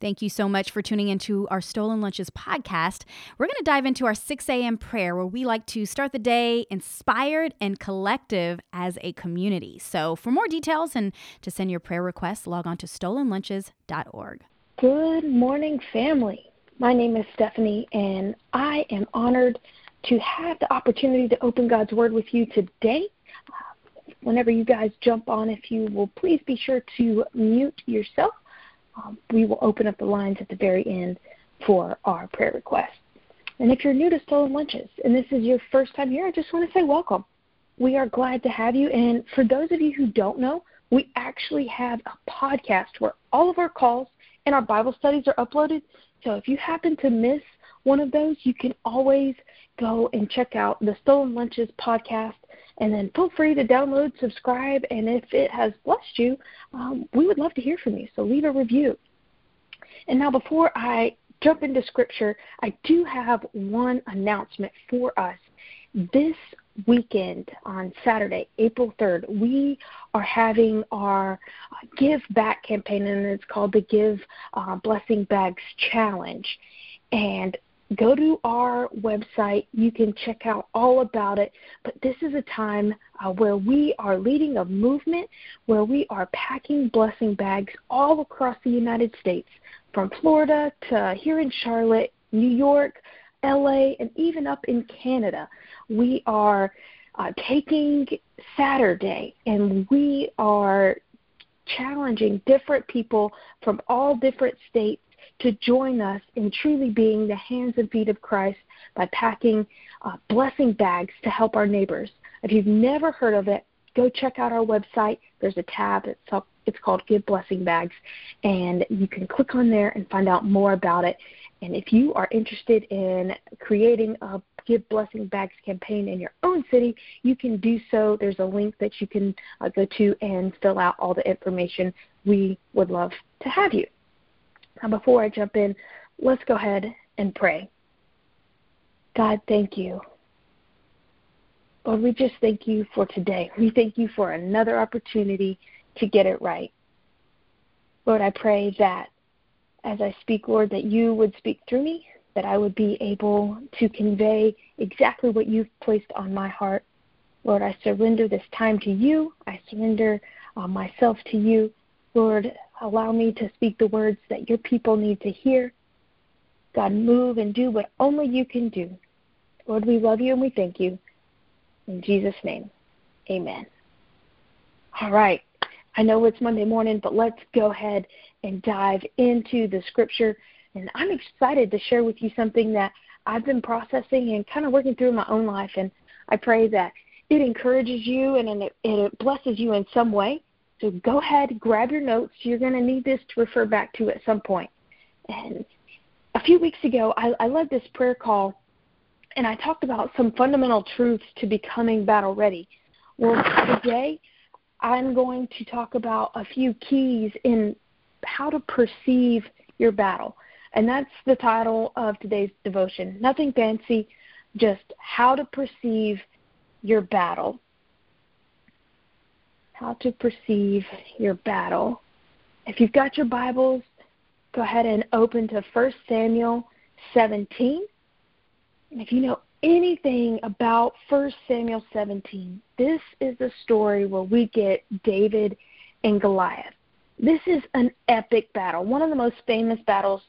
Thank you so much for tuning into our Stolen Lunches podcast. We're going to dive into our 6 a.m. prayer where we like to start the day inspired and collective as a community. So, for more details and to send your prayer requests, log on to stolenlunches.org. Good morning, family. My name is Stephanie, and I am honored to have the opportunity to open God's Word with you today. Uh, whenever you guys jump on, if you will please be sure to mute yourself um, we will open up the lines at the very end for our prayer requests. And if you're new to Stolen Lunches and this is your first time here, I just want to say welcome. We are glad to have you. And for those of you who don't know, we actually have a podcast where all of our calls and our Bible studies are uploaded. So if you happen to miss one of those, you can always go and check out the Stolen Lunches podcast and then feel free to download, subscribe, and if it has blessed you, um, we would love to hear from you. So leave a review. And now, before I jump into scripture, I do have one announcement for us. This weekend on Saturday, April 3rd, we are having our Give Back campaign, and it's called the Give uh, Blessing Bags Challenge. And go to our website. You can check out all about it. But this is a time uh, where we are leading a movement where we are packing blessing bags all across the United States, from Florida to here in Charlotte, New York, LA, and even up in Canada. We are uh, taking Saturday and we are challenging different people from all different states to join us in truly being the hands and feet of Christ by packing uh, blessing bags to help our neighbors. If you've never heard of it, go check out our website. There's a tab. It's, it's called Give Blessing Bags, and you can click on there and find out more about it. And if you are interested in creating a Give Blessing Bags campaign in your own city, you can do so. There's a link that you can uh, go to and fill out all the information. We would love to have you. Now, before I jump in, let's go ahead and pray. God, thank you. Lord, we just thank you for today. We thank you for another opportunity to get it right. Lord, I pray that as I speak, Lord, that you would speak through me, that I would be able to convey exactly what you've placed on my heart. Lord, I surrender this time to you. I surrender uh, myself to you. Lord, allow me to speak the words that your people need to hear. God, move and do what only you can do. Lord, we love you and we thank you. In Jesus' name, amen. All right. I know it's Monday morning, but let's go ahead and dive into the scripture. And I'm excited to share with you something that I've been processing and kind of working through in my own life. And I pray that it encourages you and it, blesses you in some way. So go ahead, grab your notes. You're going to need this to refer back to at some point. And a few weeks ago, I, I led this prayer call, and I talked about some fundamental truths to becoming battle ready. Well, today, I'm going to talk about a few keys in how to perceive your battle. And that's the title of today's devotion. Nothing fancy, just how to perceive your battle how to perceive your battle. If you've got your Bibles, go ahead and open to 1 Samuel 17. And if you know anything about 1 Samuel 17, this is the story where we get David and Goliath. This is an epic battle, one of the most famous battles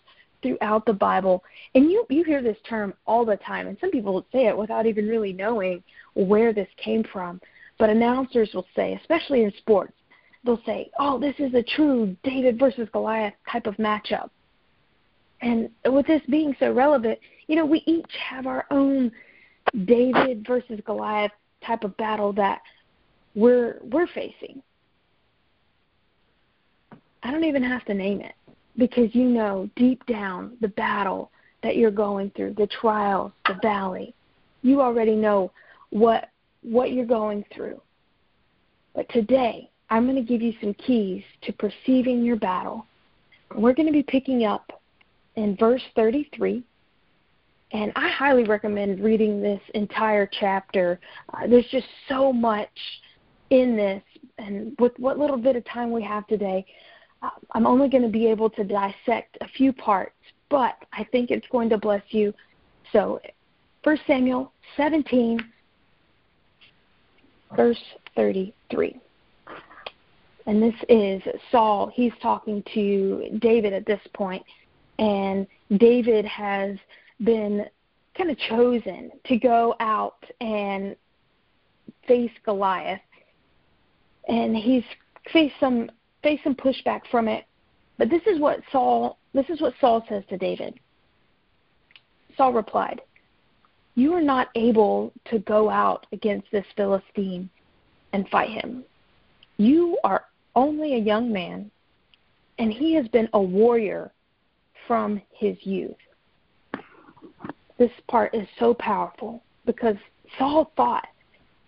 throughout the Bible. And you, you hear this term all the time, and some people say it without even really knowing where this came from. But announcers will say, especially in sports, they'll say, oh, this is a true David versus Goliath type of matchup. And with this being so relevant, you know, we each have our own David versus Goliath type of battle that we're we're facing. I don't even have to name it because you know deep down the battle that you're going through, the trials, the valley. You already know what what you're going through. But today, I'm going to give you some keys to perceiving your battle. We're going to be picking up in verse 33. And I highly recommend reading this entire chapter. Uh, there's just so much in this. And with what little bit of time we have today, uh, I'm only going to be able to dissect a few parts, but I think it's going to bless you. So, 1 Samuel 17, verse 33. And this is Saul. He's talking to David at this point, and David has been kind of chosen to go out and face Goliath. And he's faced some faced some pushback from it. But this is what Saul this is what Saul says to David. Saul replied, You are not able to go out against this Philistine and fight him. You are only a young man, and he has been a warrior from his youth. This part is so powerful because Saul thought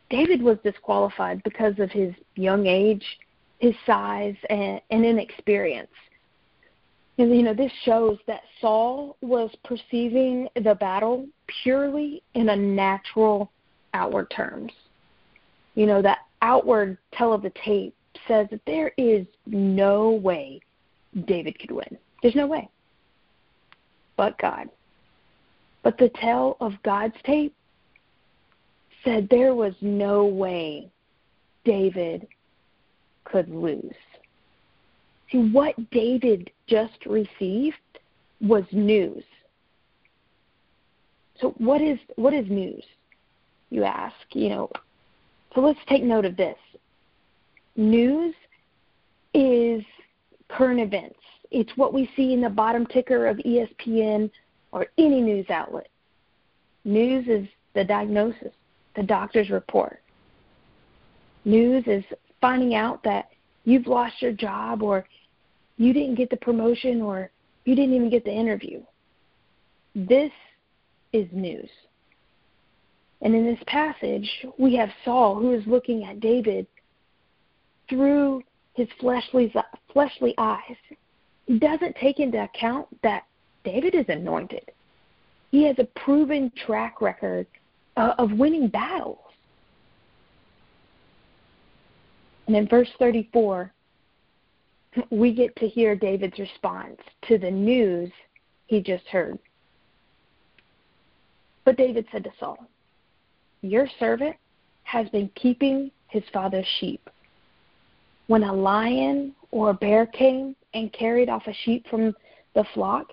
David was disqualified because of his young age, his size, and, and inexperience. And you know, this shows that Saul was perceiving the battle purely in a natural outward terms. You know, that outward tell of the tape says that there is no way David could win. There's no way. But God. But the tell of God's tape said there was no way David could lose. See, what David just received was news. So what is what is news? You ask, you know. So let's take note of this. News is current events. It's what we see in the bottom ticker of ESPN or any news outlet. News is the diagnosis the doctor's report. News is finding out that you've lost your job or you didn't get the promotion or you didn't even get the interview. This is news. And in this passage, we have Saul who is looking at David through his fleshly, fleshly eyes. He doesn't take into account that David is anointed. He has a proven track record uh, of winning battles. And in verse 34, we get to hear David's response to the news he just heard. But David said to Saul, Your servant has been keeping his father's sheep. When a lion or a bear came and carried off a sheep from the flock,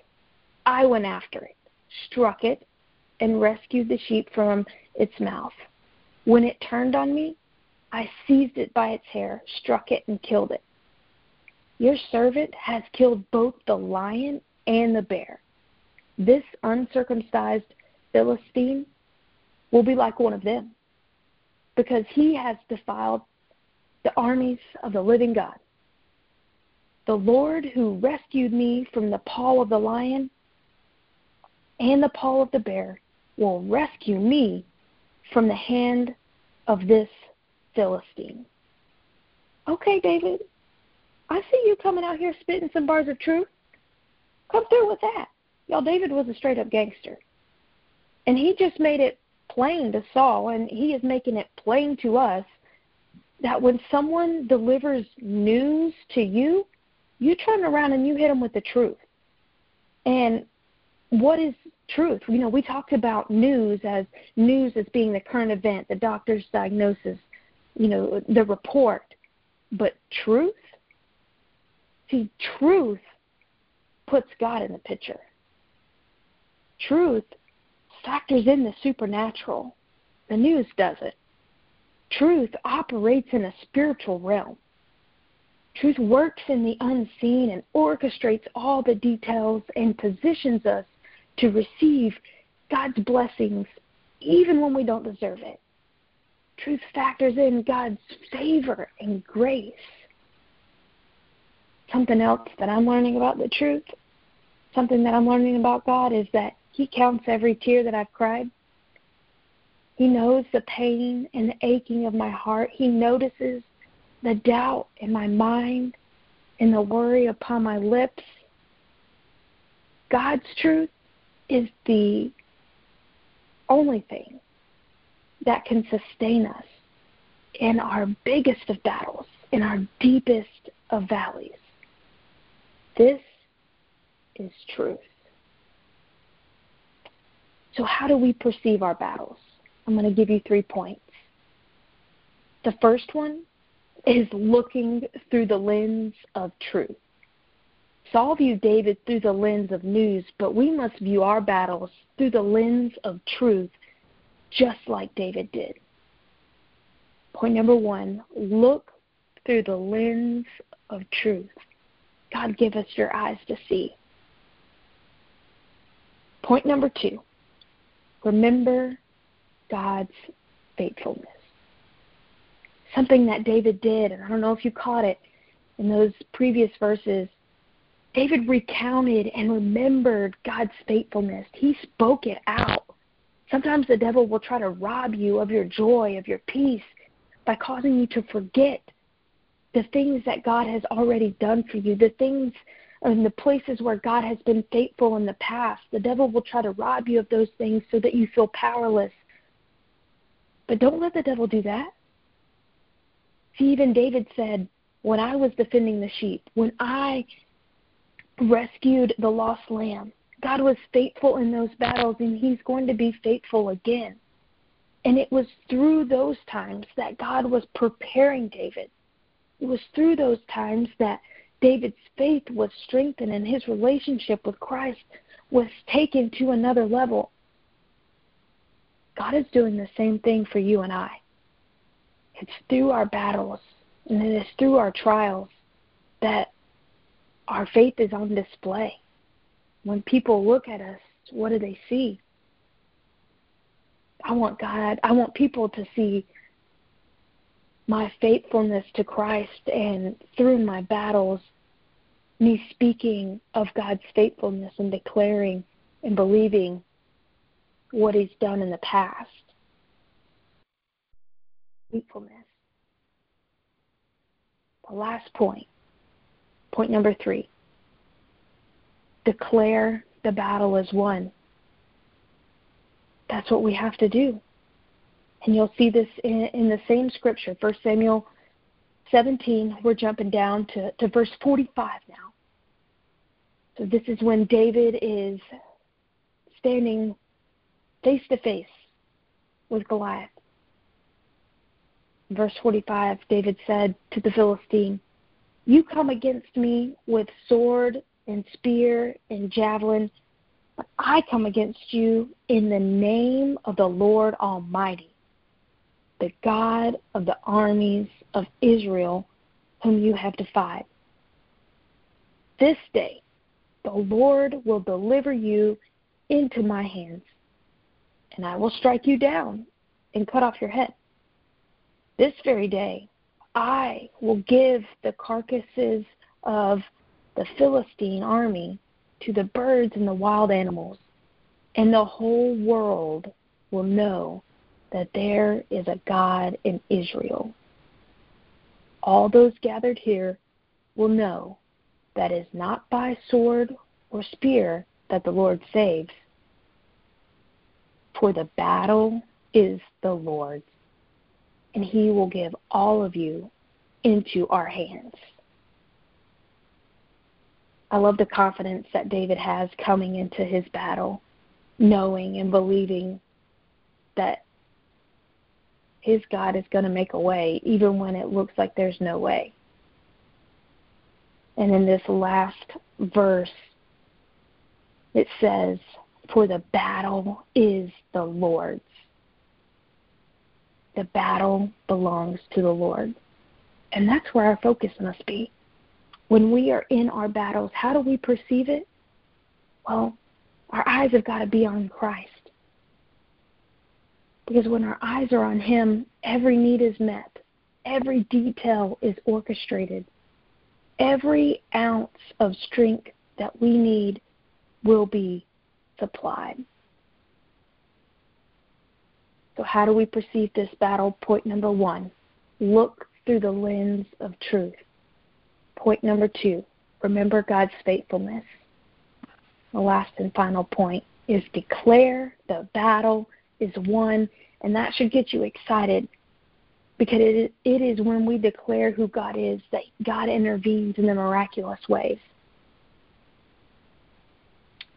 I went after it, struck it, and rescued the sheep from its mouth. When it turned on me, I seized it by its hair, struck it, and killed it. Your servant has killed both the lion and the bear. This uncircumcised Philistine will be like one of them, because he has defiled the armies of the living God. The Lord who rescued me from the paw of the lion and the paw of the bear will rescue me from the hand of this Philistine. Okay, David, I see you coming out here spitting some bars of truth. Come through with that. Y'all, David was a straight up gangster. And he just made it plain to Saul, and he is making it plain to us that when someone delivers news to you, you turn around and you hit them with the truth. And what is truth. You know, we talked about news as news as being the current event, the doctor's diagnosis, you know, the report. But truth, see, truth puts God in the picture. Truth factors in the supernatural. The news doesn't. Truth operates in a spiritual realm. Truth works in the unseen and orchestrates all the details and positions us to receive God's blessings even when we don't deserve it. Truth factors in God's favor and grace. Something else that I'm learning about the truth, something that I'm learning about God is that He counts every tear that I've cried. He knows the pain and the aching of my heart. He notices the doubt in my mind and the worry upon my lips. God's truth is the only thing that can sustain us in our biggest of battles, in our deepest of valleys. This is truth. So, how do we perceive our battles? I'm going to give you three points. The first one is looking through the lens of truth. Saul viewed David through the lens of news, but we must view our battles through the lens of truth, just like David did. Point number one look through the lens of truth. God, give us your eyes to see. Point number two remember God's faithfulness. Something that David did, and I don't know if you caught it in those previous verses. David recounted and remembered God's faithfulness. He spoke it out. Sometimes the devil will try to rob you of your joy, of your peace, by causing you to forget the things that God has already done for you, the things and the places where God has been faithful in the past. The devil will try to rob you of those things so that you feel powerless. But don't let the devil do that. See, even David said, When I was defending the sheep, when I rescued the lost lamb, God was faithful in those battles, and He's going to be faithful again. And it was through those times that God was preparing David it was through those times that David's faith was strengthened and his relationship with Christ was taken to another level. God is doing the same thing for you and I. It's through our battles and it is through our trials that our faith is on display. When people look at us, what do they see? I want God, I want people to see my faithfulness to Christ and through my battles, me speaking of God's faithfulness and declaring and believing what He's done in the past. Faithfulness. The last point, point number three declare the battle is won. That's what we have to do. And you'll see this in, in the same scripture, 1 Samuel 17. We're jumping down to, to verse 45 now. So this is when David is standing face to face with Goliath. verse 45, David said to the Philistine, You come against me with sword and spear and javelin, but I come against you in the name of the Lord Almighty, the God of the armies of Israel, whom you have defied. This day the Lord will deliver you into my hands, and I will strike you down and cut off your head. This very day I will give the carcasses of the Philistine army to the birds and the wild animals, and the whole world will know that there is a God in Israel. All those gathered here will know that it is not by sword or spear that the Lord saves, for the battle is the Lord's, and he will give all of you into our hands. I love the confidence that David has coming into his battle, knowing and believing that his God is going to make a way even when it looks like there's no way. And in this last verse, it says, For the battle is the Lord's. The battle belongs to the Lord. And that's where our focus must be. When we are in our battles, how do we perceive it? Well, our eyes have got to be on Christ. Because when our eyes are on Him, every need is met, every detail is orchestrated, every ounce of strength that we need will be supplied. So, how do we perceive this battle? Point number one look through the lens of truth. Point number two remember God's faithfulness. The last and final point is declare the battle is won, and that should get you excited because it, it is when we declare who God is that God intervenes in the miraculous ways.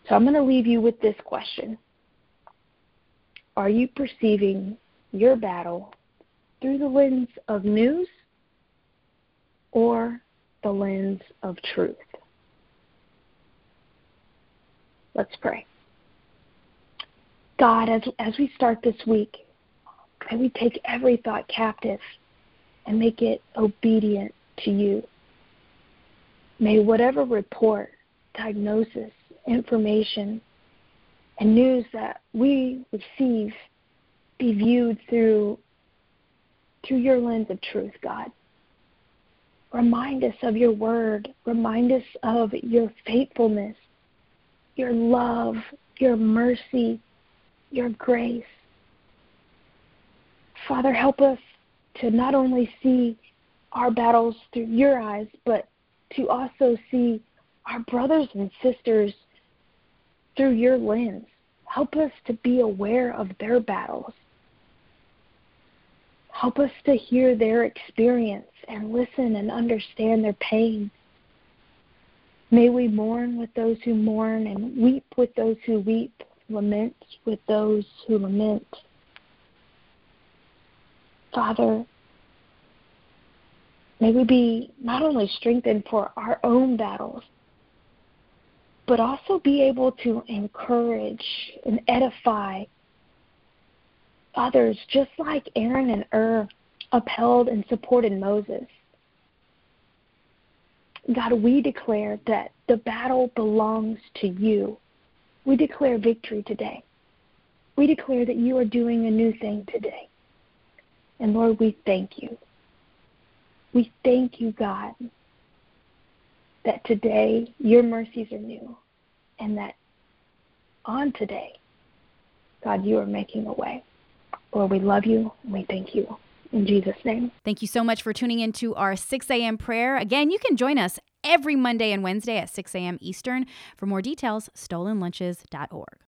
So I'm going to leave you with this question Are you perceiving your battle through the lens of news or the lens of truth? Let's pray. God, as, as we start this week, may we take every thought captive and make it obedient to you. May whatever report, diagnosis, information, and news that we receive be viewed through through your lens of truth, God. Remind us of your word. Remind us of your faithfulness, your love, your mercy, your grace. Father, help us to not only see our battles through your eyes, but to also see our brothers and sisters through your lens. Help us to be aware of their battles. Help us to hear their experience and listen and understand their pain. May we mourn with those who mourn and weep with those who weep, lament with those who lament. Father, may we be not only strengthened for our own battles, but also be able to encourage and edify others, just like Aaron and Hur upheld and supported Moses. God, we declare that the battle belongs to you. We declare victory today. We declare that you are doing a new thing today. And Lord, we thank you. We thank you, God, that today your mercies are new and that on today, God, you are making a way. Lord, we love you and we thank you. In Jesus' name. Thank you so much for tuning into our 6 a.m. prayer. Again, you can join us every Monday and Wednesday at 6 a.m. Eastern. For more details, stolenlunches.org.